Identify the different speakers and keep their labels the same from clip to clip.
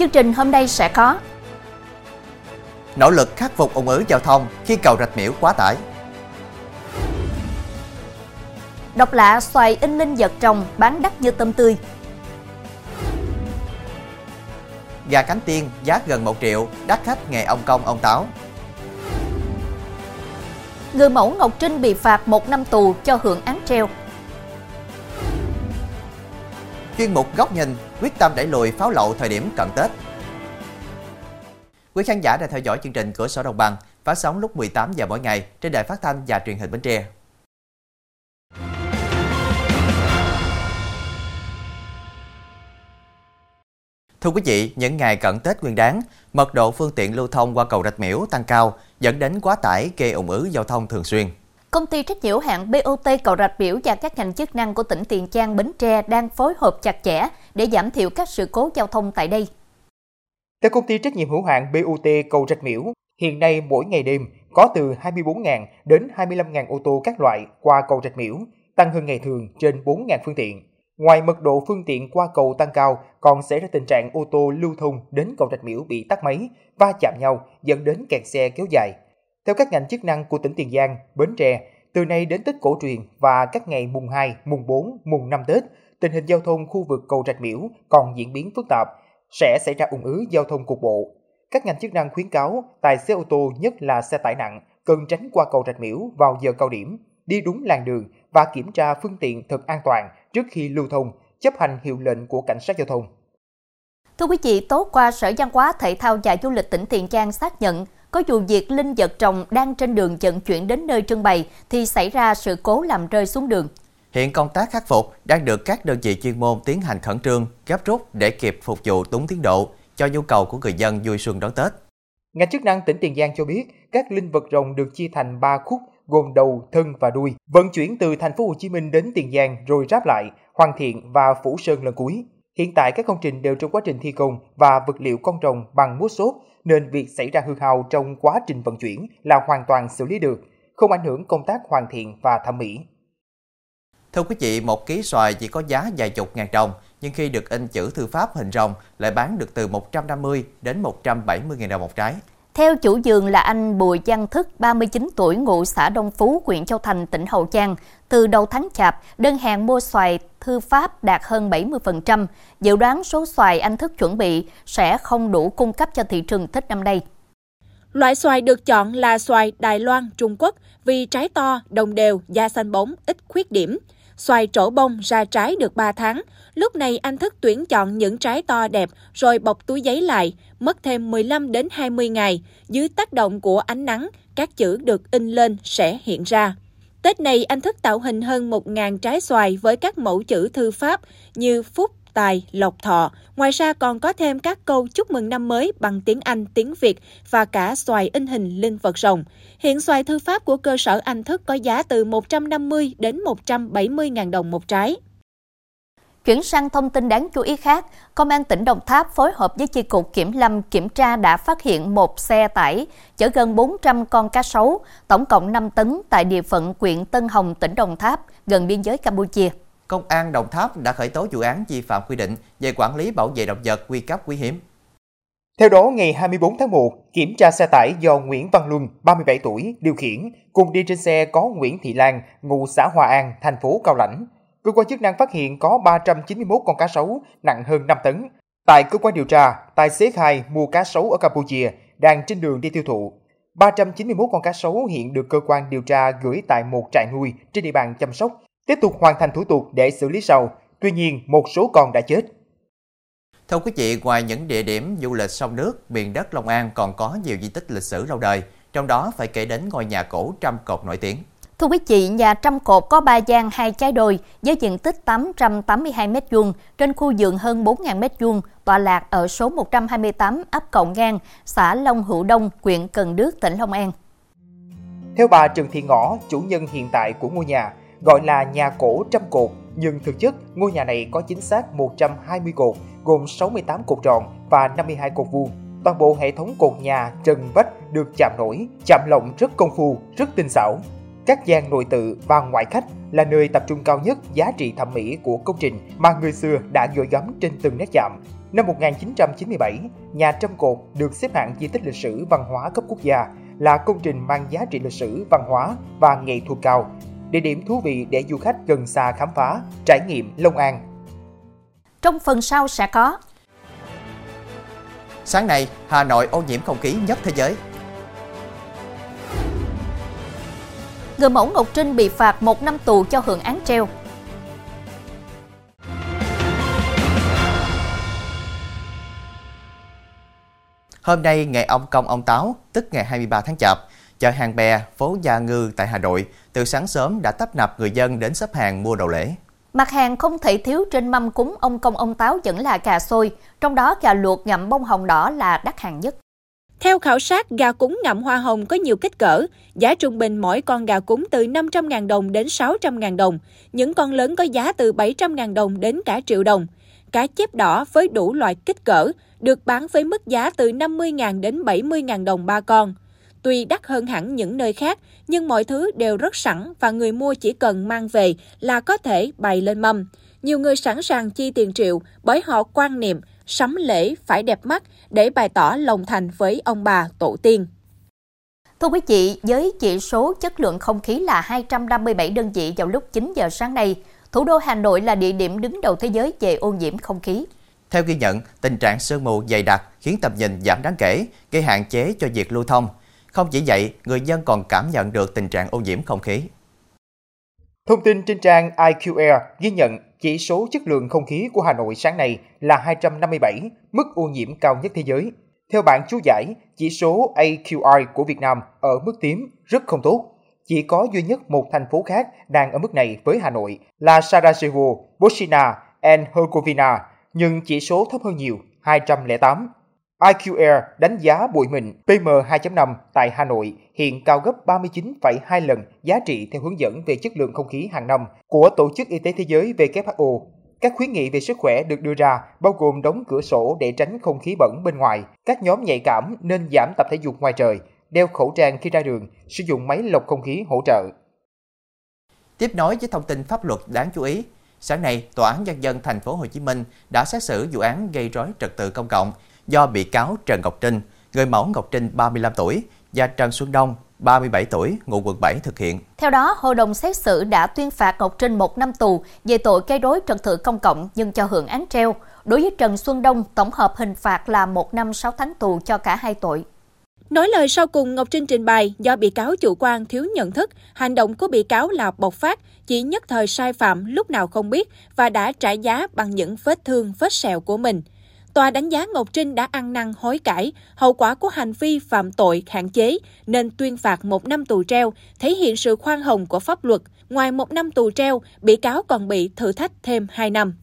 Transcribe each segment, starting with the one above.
Speaker 1: Chương trình hôm nay sẽ có
Speaker 2: Nỗ lực khắc phục ủng ứ giao thông khi cầu Rạch Miễu quá tải.
Speaker 1: Độc lạ xoài in linh vật trồng bán đắt như tôm tươi.
Speaker 2: Gà cánh tiên giá gần 1 triệu, đắt khách nghề ông công ông táo.
Speaker 1: Người mẫu Ngọc Trinh bị phạt 1 năm tù cho hưởng án treo.
Speaker 2: Chuyên mục góc nhìn quyết tâm đẩy lùi pháo lậu thời điểm cận Tết. Quý khán giả đã theo dõi chương trình Cửa sổ Đồng bằng phát sóng lúc 18 giờ mỗi ngày trên đài phát thanh và truyền hình Bến Tre. Thưa quý vị, những ngày cận Tết Nguyên đán, mật độ phương tiện lưu thông qua cầu Rạch Miễu tăng cao, dẫn đến quá tải gây ủng ứ giao thông thường xuyên.
Speaker 1: Công ty trách nhiệm hạn BOT cầu Rạch Biểu và các ngành chức năng của tỉnh Tiền Giang, Bến Tre đang phối hợp chặt chẽ để giảm thiểu các sự cố giao thông tại đây.
Speaker 3: Theo công ty trách nhiệm hữu hạn BOT cầu Rạch Miễu, hiện nay mỗi ngày đêm có từ 24.000 đến 25.000 ô tô các loại qua cầu Rạch Miễu, tăng hơn ngày thường trên 4.000 phương tiện. Ngoài mật độ phương tiện qua cầu tăng cao, còn xảy ra tình trạng ô tô lưu thông đến cầu Rạch Miễu bị tắt máy, va chạm nhau dẫn đến kẹt xe kéo dài. Theo các ngành chức năng của tỉnh Tiền Giang, Bến Tre, từ nay đến Tết cổ truyền và các ngày mùng 2, mùng 4, mùng 5 Tết, tình hình giao thông khu vực cầu Rạch Miễu còn diễn biến phức tạp, sẽ xảy ra ủng ứ giao thông cục bộ. Các ngành chức năng khuyến cáo tài xế ô tô nhất là xe tải nặng cần tránh qua cầu Rạch Miễu vào giờ cao điểm, đi đúng làn đường và kiểm tra phương tiện thật an toàn trước khi lưu thông, chấp hành hiệu lệnh của cảnh sát giao thông.
Speaker 1: Thưa quý vị, tối qua Sở Văn hóa Thể thao và Du lịch tỉnh Tiền Giang xác nhận có vụ việc linh vật trồng đang trên đường vận chuyển đến nơi trưng bày thì xảy ra sự cố làm rơi xuống đường.
Speaker 2: Hiện công tác khắc phục đang được các đơn vị chuyên môn tiến hành khẩn trương, gấp rút để kịp phục vụ đúng tiến độ cho nhu cầu của người dân vui xuân đón Tết.
Speaker 3: Ngành chức năng tỉnh Tiền Giang cho biết, các linh vật rồng được chia thành 3 khúc gồm đầu, thân và đuôi, vận chuyển từ thành phố Hồ Chí Minh đến Tiền Giang rồi ráp lại, hoàn thiện và phủ sơn lần cuối. Hiện tại các công trình đều trong quá trình thi công và vật liệu con rồng bằng mút xốp nên việc xảy ra hư hao trong quá trình vận chuyển là hoàn toàn xử lý được, không ảnh hưởng công tác hoàn thiện và thẩm mỹ.
Speaker 2: Thưa quý vị, một ký xoài chỉ có giá vài chục ngàn đồng, nhưng khi được in chữ thư pháp hình rồng lại bán được từ 150 đến 170 ngàn đồng một trái.
Speaker 1: Theo chủ vườn là anh Bùi Văn Thức, 39 tuổi, ngụ xã Đông Phú, huyện Châu Thành, tỉnh Hậu Giang. Từ đầu tháng chạp, đơn hàng mua xoài thư pháp đạt hơn 70%. Dự đoán số xoài anh Thức chuẩn bị sẽ không đủ cung cấp cho thị trường Tết năm nay.
Speaker 4: Loại xoài được chọn là xoài Đài Loan, Trung Quốc vì trái to, đồng đều, da xanh bóng, ít khuyết điểm. Xoài trổ bông ra trái được 3 tháng. Lúc này anh Thức tuyển chọn những trái to đẹp rồi bọc túi giấy lại, mất thêm 15 đến 20 ngày. Dưới tác động của ánh nắng, các chữ được in lên sẽ hiện ra. Tết này anh Thức tạo hình hơn 1.000 trái xoài với các mẫu chữ thư pháp như Phúc, Tài, Lộc Thọ. Ngoài ra còn có thêm các câu chúc mừng năm mới bằng tiếng Anh, tiếng Việt và cả xoài in hình linh vật rồng. Hiện xoài thư pháp của cơ sở Anh Thức có giá từ 150 đến 170 ngàn đồng một trái.
Speaker 1: Chuyển sang thông tin đáng chú ý khác, Công an tỉnh Đồng Tháp phối hợp với chi cục Kiểm lâm kiểm tra đã phát hiện một xe tải chở gần 400 con cá sấu, tổng cộng 5 tấn tại địa phận huyện Tân Hồng, tỉnh Đồng Tháp, gần biên giới Campuchia.
Speaker 2: Công an Đồng Tháp đã khởi tố vụ án vi phạm quy định về quản lý bảo vệ động vật nguy cấp quý hiếm.
Speaker 3: Theo đó, ngày 24 tháng 1, kiểm tra xe tải do Nguyễn Văn Luân, 37 tuổi, điều khiển, cùng đi trên xe có Nguyễn Thị Lan, ngụ xã Hòa An, thành phố Cao Lãnh. Cơ quan chức năng phát hiện có 391 con cá sấu nặng hơn 5 tấn. Tại cơ quan điều tra, tài xế khai mua cá sấu ở Campuchia, đang trên đường đi tiêu thụ. 391 con cá sấu hiện được cơ quan điều tra gửi tại một trại nuôi trên địa bàn chăm sóc, tiếp tục hoàn thành thủ tục để xử lý sau. Tuy nhiên, một số con đã chết.
Speaker 2: Thưa quý vị, ngoài những địa điểm du lịch sông nước, miền đất Long An còn có nhiều di tích lịch sử lâu đời, trong đó phải kể đến ngôi nhà cổ trăm cột nổi tiếng.
Speaker 1: Thưa quý vị, nhà trăm cột có 3 gian hai trái đồi với diện tích 882 m2 trên khu vườn hơn 4.000 m2, tọa lạc ở số 128 ấp Cộng Ngang, xã Long Hữu Đông, huyện Cần Đước, tỉnh Long An.
Speaker 3: Theo bà Trần Thị Ngõ, chủ nhân hiện tại của ngôi nhà, gọi là nhà cổ trăm cột, nhưng thực chất ngôi nhà này có chính xác 120 cột, gồm 68 cột tròn và 52 cột vuông. Toàn bộ hệ thống cột nhà, trần vách được chạm nổi, chạm lộng rất công phu, rất tinh xảo. Các gian nội tự và ngoại khách là nơi tập trung cao nhất giá trị thẩm mỹ của công trình mà người xưa đã gửi gắm trên từng nét chạm. Năm 1997, nhà Trăm Cột được xếp hạng di tích lịch sử văn hóa cấp quốc gia là công trình mang giá trị lịch sử, văn hóa và nghệ thuật cao, địa điểm thú vị để du khách gần xa khám phá, trải nghiệm Long An.
Speaker 1: Trong phần sau sẽ có
Speaker 2: Sáng nay, Hà Nội ô nhiễm không khí nhất thế giới.
Speaker 1: Người mẫu Ngọc Trinh bị phạt một năm tù cho hưởng án treo.
Speaker 2: Hôm nay ngày ông Công ông Táo, tức ngày 23 tháng Chạp, chợ hàng bè, phố Gia Ngư tại Hà Nội từ sáng sớm đã tấp nập người dân đến xếp hàng mua đồ lễ.
Speaker 1: Mặt hàng không thể thiếu trên mâm cúng ông công ông táo vẫn là gà xôi, trong đó gà luộc ngậm bông hồng đỏ là đắt hàng nhất.
Speaker 4: Theo khảo sát, gà cúng ngậm hoa hồng có nhiều kích cỡ. Giá trung bình mỗi con gà cúng từ 500.000 đồng đến 600.000 đồng. Những con lớn có giá từ 700.000 đồng đến cả triệu đồng. Cá chép đỏ với đủ loại kích cỡ được bán với mức giá từ 50.000 đến 70.000 đồng ba con. Tuy đắt hơn hẳn những nơi khác, nhưng mọi thứ đều rất sẵn và người mua chỉ cần mang về là có thể bày lên mâm. Nhiều người sẵn sàng chi tiền triệu bởi họ quan niệm sắm lễ phải đẹp mắt để bày tỏ lòng thành với ông bà tổ tiên.
Speaker 1: Thưa quý vị, với chỉ số chất lượng không khí là 257 đơn vị vào lúc 9 giờ sáng nay, thủ đô Hà Nội là địa điểm đứng đầu thế giới về ô nhiễm không khí.
Speaker 2: Theo ghi nhận, tình trạng sương mù dày đặc khiến tầm nhìn giảm đáng kể, gây hạn chế cho việc lưu thông. Không chỉ vậy, người dân còn cảm nhận được tình trạng ô nhiễm không khí.
Speaker 3: Thông tin trên trang IQAir ghi nhận chỉ số chất lượng không khí của Hà Nội sáng nay là 257, mức ô nhiễm cao nhất thế giới. Theo bảng chú giải, chỉ số AQI của Việt Nam ở mức tím rất không tốt. Chỉ có duy nhất một thành phố khác đang ở mức này với Hà Nội là Sarajevo, Bosnia and Herzegovina, nhưng chỉ số thấp hơn nhiều, 208. IQ Air đánh giá bụi mịn PM2.5 tại Hà Nội hiện cao gấp 39,2 lần giá trị theo hướng dẫn về chất lượng không khí hàng năm của Tổ chức Y tế Thế giới WHO. Các khuyến nghị về sức khỏe được đưa ra bao gồm đóng cửa sổ để tránh không khí bẩn bên ngoài, các nhóm nhạy cảm nên giảm tập thể dục ngoài trời, đeo khẩu trang khi ra đường, sử dụng máy lọc không khí hỗ trợ.
Speaker 2: Tiếp nối với thông tin pháp luật đáng chú ý, sáng nay Tòa án nhân dân thành phố Hồ Chí Minh đã xét xử vụ án gây rối trật tự công cộng do bị cáo Trần Ngọc Trinh, người mẫu Ngọc Trinh 35 tuổi và Trần Xuân Đông 37 tuổi, ngụ quận 7 thực hiện.
Speaker 1: Theo đó, hội đồng xét xử đã tuyên phạt Ngọc Trinh một năm tù về tội gây rối trật tự công cộng nhưng cho hưởng án treo. Đối với Trần Xuân Đông, tổng hợp hình phạt là một năm 6 tháng tù cho cả hai tội.
Speaker 4: Nói lời sau cùng, Ngọc Trinh trình bày do bị cáo chủ quan thiếu nhận thức, hành động của bị cáo là bộc phát, chỉ nhất thời sai phạm lúc nào không biết và đã trả giá bằng những vết thương, vết sẹo của mình. Tòa đánh giá Ngọc Trinh đã ăn năn hối cải, hậu quả của hành vi phạm tội hạn chế nên tuyên phạt một năm tù treo, thể hiện sự khoan hồng của pháp luật. Ngoài một năm tù treo, bị cáo còn bị thử thách thêm 2 năm.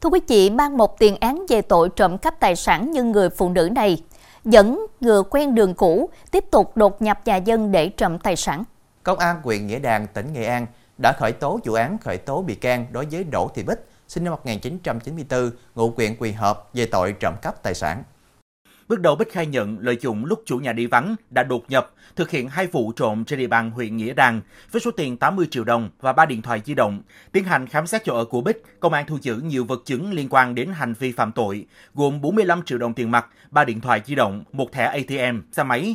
Speaker 1: Thưa quý vị, mang một tiền án về tội trộm cắp tài sản như người phụ nữ này, dẫn ngừa quen đường cũ, tiếp tục đột nhập nhà dân để trộm tài sản.
Speaker 2: Công an huyện Nghĩa Đàn, tỉnh Nghệ An đã khởi tố vụ án khởi tố bị can đối với Đỗ Thị Bích, sinh năm 1994, ngụ huyện Quỳ Hợp về tội trộm cắp tài sản.
Speaker 5: Bước đầu Bích khai nhận lợi dụng lúc chủ nhà đi vắng đã đột nhập, thực hiện hai vụ trộm trên địa bàn huyện Nghĩa Đàn với số tiền 80 triệu đồng và ba điện thoại di động. Tiến hành khám xét chỗ ở của Bích, công an thu giữ nhiều vật chứng liên quan đến hành vi phạm tội, gồm 45 triệu đồng tiền mặt, ba điện thoại di động, một thẻ ATM, xe máy.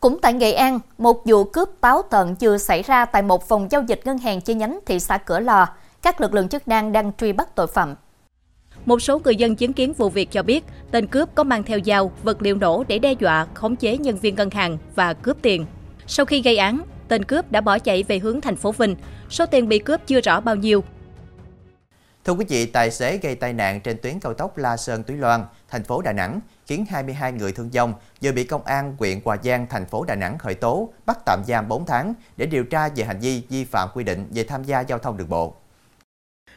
Speaker 1: Cũng tại Nghệ An, một vụ cướp táo tợn vừa xảy ra tại một phòng giao dịch ngân hàng chi nhánh thị xã Cửa Lò. Các lực lượng chức năng đang truy bắt tội phạm.
Speaker 6: Một số người dân chứng kiến vụ việc cho biết, tên cướp có mang theo dao, vật liệu nổ để đe dọa, khống chế nhân viên ngân hàng và cướp tiền. Sau khi gây án, tên cướp đã bỏ chạy về hướng thành phố Vinh. Số tiền bị cướp chưa rõ bao nhiêu.
Speaker 2: Thưa quý vị, tài xế gây tai nạn trên tuyến cao tốc La Sơn Túy Loan, thành phố Đà Nẵng, khiến 22 người thương vong, vừa bị công an huyện Hòa Giang, thành phố Đà Nẵng khởi tố, bắt tạm giam 4 tháng để điều tra về hành vi vi phạm quy định về tham gia giao thông đường bộ.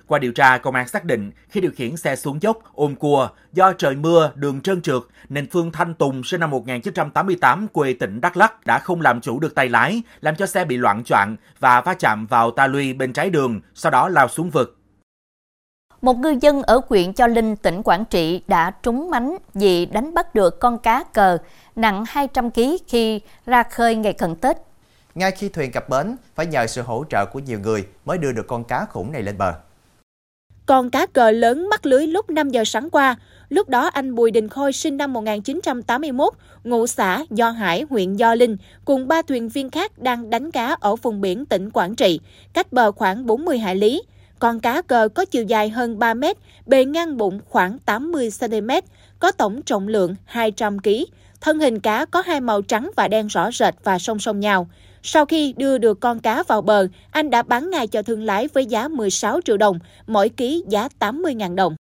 Speaker 5: Qua điều tra, công an xác định khi điều khiển xe xuống dốc, ôm cua, do trời mưa, đường trơn trượt, nên Phương Thanh Tùng sinh năm 1988 quê tỉnh Đắk Lắk đã không làm chủ được tay lái, làm cho xe bị loạn choạng và va chạm vào ta luy bên trái đường, sau đó lao xuống vực.
Speaker 1: Một ngư dân ở huyện Cho Linh, tỉnh Quảng Trị đã trúng mánh vì đánh bắt được con cá cờ nặng 200 kg khi ra khơi ngày cận Tết.
Speaker 2: Ngay khi thuyền cập bến, phải nhờ sự hỗ trợ của nhiều người mới đưa được con cá khủng này lên bờ
Speaker 4: con cá cờ lớn mắc lưới lúc 5 giờ sáng qua. Lúc đó anh Bùi Đình Khôi sinh năm 1981, ngụ xã Do Hải, huyện Do Linh, cùng ba thuyền viên khác đang đánh cá ở vùng biển tỉnh Quảng Trị, cách bờ khoảng 40 hải lý. Con cá cờ có chiều dài hơn 3 mét, bề ngang bụng khoảng 80 cm, có tổng trọng lượng 200 kg. Thân hình cá có hai màu trắng và đen rõ rệt và song song nhau. Sau khi đưa được con cá vào bờ, anh đã bán ngay cho thương lái với giá 16 triệu đồng, mỗi ký giá 80.000 đồng.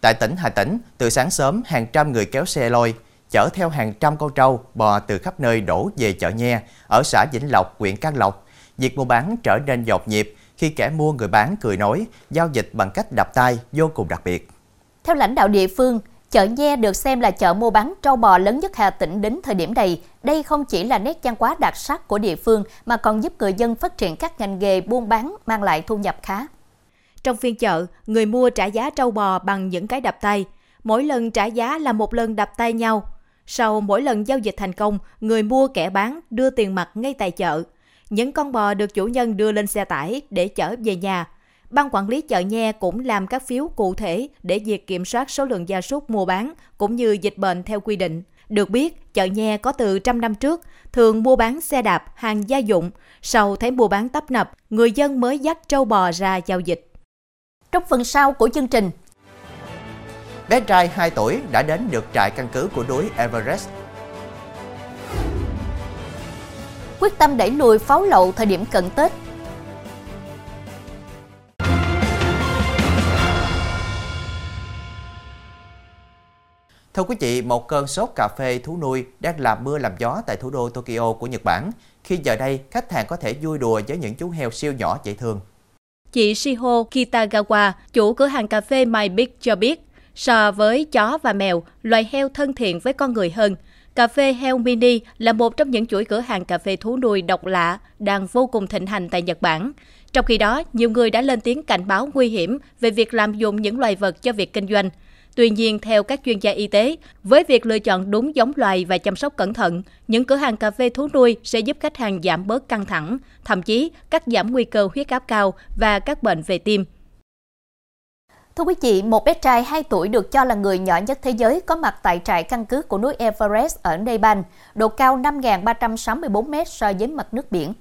Speaker 2: Tại tỉnh Hà Tĩnh, từ sáng sớm hàng trăm người kéo xe lôi, chở theo hàng trăm con trâu bò từ khắp nơi đổ về chợ Nhe ở xã Vĩnh Lộc, huyện Can Lộc. Việc mua bán trở nên dọc nhịp khi kẻ mua người bán cười nói, giao dịch bằng cách đập tay vô cùng đặc biệt.
Speaker 1: Theo lãnh đạo địa phương, Chợ Nhe được xem là chợ mua bán trâu bò lớn nhất Hà Tĩnh đến thời điểm này. Đây không chỉ là nét văn hóa đặc sắc của địa phương mà còn giúp người dân phát triển các ngành nghề buôn bán mang lại thu nhập khá.
Speaker 6: Trong phiên chợ, người mua trả giá trâu bò bằng những cái đập tay. Mỗi lần trả giá là một lần đập tay nhau. Sau mỗi lần giao dịch thành công, người mua kẻ bán đưa tiền mặt ngay tại chợ. Những con bò được chủ nhân đưa lên xe tải để chở về nhà Ban quản lý chợ Nhe cũng làm các phiếu cụ thể để việc kiểm soát số lượng gia súc mua bán cũng như dịch bệnh theo quy định. Được biết, chợ Nhe có từ trăm năm trước, thường mua bán xe đạp, hàng gia dụng. Sau thấy mua bán tấp nập, người dân mới dắt trâu bò ra giao dịch.
Speaker 1: Trong phần sau của chương trình,
Speaker 2: bé trai 2 tuổi đã đến được trại căn cứ của núi Everest.
Speaker 1: Quyết tâm đẩy lùi pháo lậu thời điểm cận Tết,
Speaker 2: Thưa quý vị, một cơn sốt cà phê thú nuôi đang làm mưa làm gió tại thủ đô Tokyo của Nhật Bản, khi giờ đây khách hàng có thể vui đùa với những chú heo siêu nhỏ dễ thương.
Speaker 6: Chị Shiho Kitagawa, chủ cửa hàng cà phê My Big cho biết, so với chó và mèo, loài heo thân thiện với con người hơn. Cà phê heo mini là một trong những chuỗi cửa hàng cà phê thú nuôi độc lạ đang vô cùng thịnh hành tại Nhật Bản. Trong khi đó, nhiều người đã lên tiếng cảnh báo nguy hiểm về việc làm dụng những loài vật cho việc kinh doanh. Tuy nhiên, theo các chuyên gia y tế, với việc lựa chọn đúng giống loài và chăm sóc cẩn thận, những cửa hàng cà phê thú nuôi sẽ giúp khách hàng giảm bớt căng thẳng, thậm chí cắt giảm nguy cơ huyết áp cao và các bệnh về tim.
Speaker 1: Thưa quý vị, một bé trai 2 tuổi được cho là người nhỏ nhất thế giới có mặt tại trại căn cứ của núi Everest ở Nepal, độ cao 5.364 m so với mặt nước biển.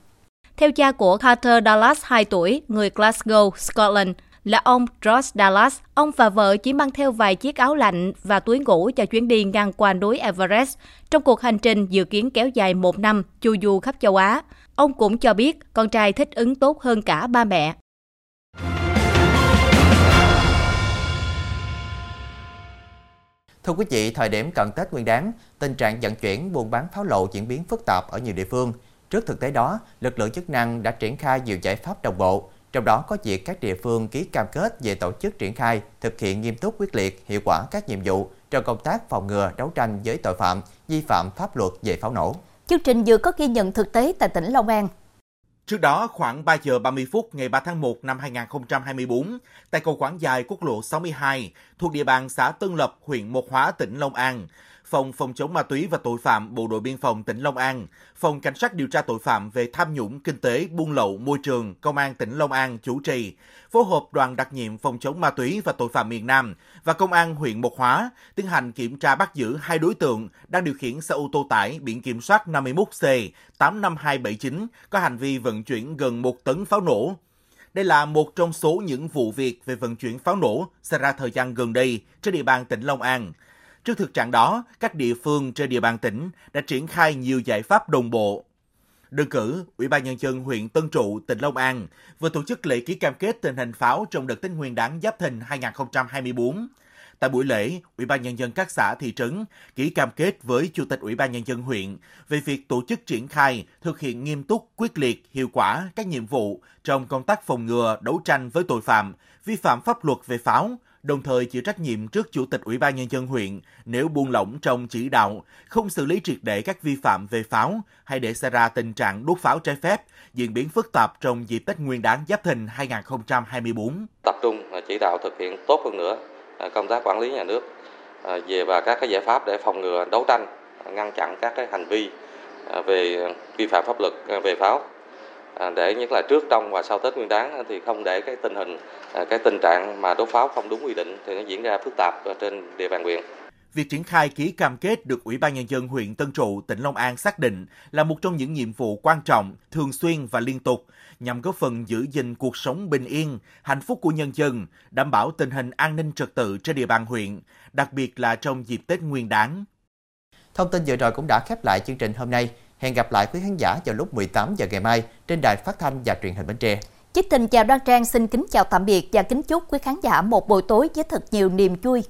Speaker 6: Theo cha của Carter Dallas 2 tuổi, người Glasgow, Scotland, là ông Ross Dallas. Ông và vợ chỉ mang theo vài chiếc áo lạnh và túi ngủ cho chuyến đi ngang qua núi Everest. Trong cuộc hành trình dự kiến kéo dài một năm, chu du khắp châu Á. Ông cũng cho biết con trai thích ứng tốt hơn cả ba mẹ.
Speaker 2: Thưa quý vị, thời điểm cận Tết Nguyên đán, tình trạng vận chuyển buôn bán pháo lậu diễn biến phức tạp ở nhiều địa phương. Trước thực tế đó, lực lượng chức năng đã triển khai nhiều giải pháp đồng bộ, trong đó có việc các địa phương ký cam kết về tổ chức triển khai, thực hiện nghiêm túc quyết liệt, hiệu quả các nhiệm vụ trong công tác phòng ngừa, đấu tranh với tội phạm, vi phạm pháp luật về pháo nổ.
Speaker 1: Chương trình vừa có ghi nhận thực tế tại tỉnh Long An.
Speaker 5: Trước đó, khoảng 3 giờ 30 phút ngày 3 tháng 1 năm 2024, tại cầu Quảng Dài quốc lộ 62 thuộc địa bàn xã Tân Lập, huyện Mộc Hóa, tỉnh Long An, Phòng Phòng chống ma túy và tội phạm Bộ đội Biên phòng tỉnh Long An, Phòng Cảnh sát điều tra tội phạm về tham nhũng kinh tế, buôn lậu, môi trường, Công an tỉnh Long An chủ trì, phối hợp đoàn đặc nhiệm phòng chống ma túy và tội phạm miền Nam và Công an huyện Mộc Hóa tiến hành kiểm tra bắt giữ hai đối tượng đang điều khiển xe ô tô tải biển kiểm soát 51C 85279 có hành vi vận chuyển gần một tấn pháo nổ. Đây là một trong số những vụ việc về vận chuyển pháo nổ xảy ra thời gian gần đây trên địa bàn tỉnh Long An. Trước thực trạng đó, các địa phương trên địa bàn tỉnh đã triển khai nhiều giải pháp đồng bộ. Đơn cử, Ủy ban Nhân dân huyện Tân Trụ, tỉnh Long An vừa tổ chức lễ ký cam kết tình hình pháo trong đợt Tết Nguyên đán Giáp Thìn 2024. Tại buổi lễ, Ủy ban Nhân dân các xã thị trấn ký cam kết với Chủ tịch Ủy ban Nhân dân huyện về việc tổ chức triển khai, thực hiện nghiêm túc, quyết liệt, hiệu quả các nhiệm vụ trong công tác phòng ngừa, đấu tranh với tội phạm, vi phạm pháp luật về pháo, đồng thời chịu trách nhiệm trước Chủ tịch Ủy ban Nhân dân huyện nếu buông lỏng trong chỉ đạo, không xử lý triệt để các vi phạm về pháo hay để xảy ra tình trạng đốt pháo trái phép, diễn biến phức tạp trong dịp Tết Nguyên đán Giáp Thìn 2024.
Speaker 7: Tập trung à, chỉ đạo thực hiện tốt hơn nữa à, công tác quản lý nhà nước à, về và các cái giải pháp để phòng ngừa đấu tranh ngăn chặn các cái hành vi về vi phạm pháp luật về pháo để nhất là trước trong và sau Tết Nguyên đán thì không để cái tình hình cái tình trạng mà đốt pháo không đúng quy định thì nó diễn ra phức tạp trên địa bàn huyện.
Speaker 5: Việc triển khai ký cam kết được Ủy ban Nhân dân huyện Tân Trụ, tỉnh Long An xác định là một trong những nhiệm vụ quan trọng, thường xuyên và liên tục nhằm góp phần giữ gìn cuộc sống bình yên, hạnh phúc của nhân dân, đảm bảo tình hình an ninh trật tự trên địa bàn huyện, đặc biệt là trong dịp Tết Nguyên đán.
Speaker 2: Thông tin vừa rồi cũng đã khép lại chương trình hôm nay. Hẹn gặp lại quý khán giả vào lúc 18 giờ ngày mai trên đài phát thanh và truyền hình Bến Tre.
Speaker 1: Chích Tình chào Đoan Trang xin kính chào tạm biệt và kính chúc quý khán giả một buổi tối với thật nhiều niềm vui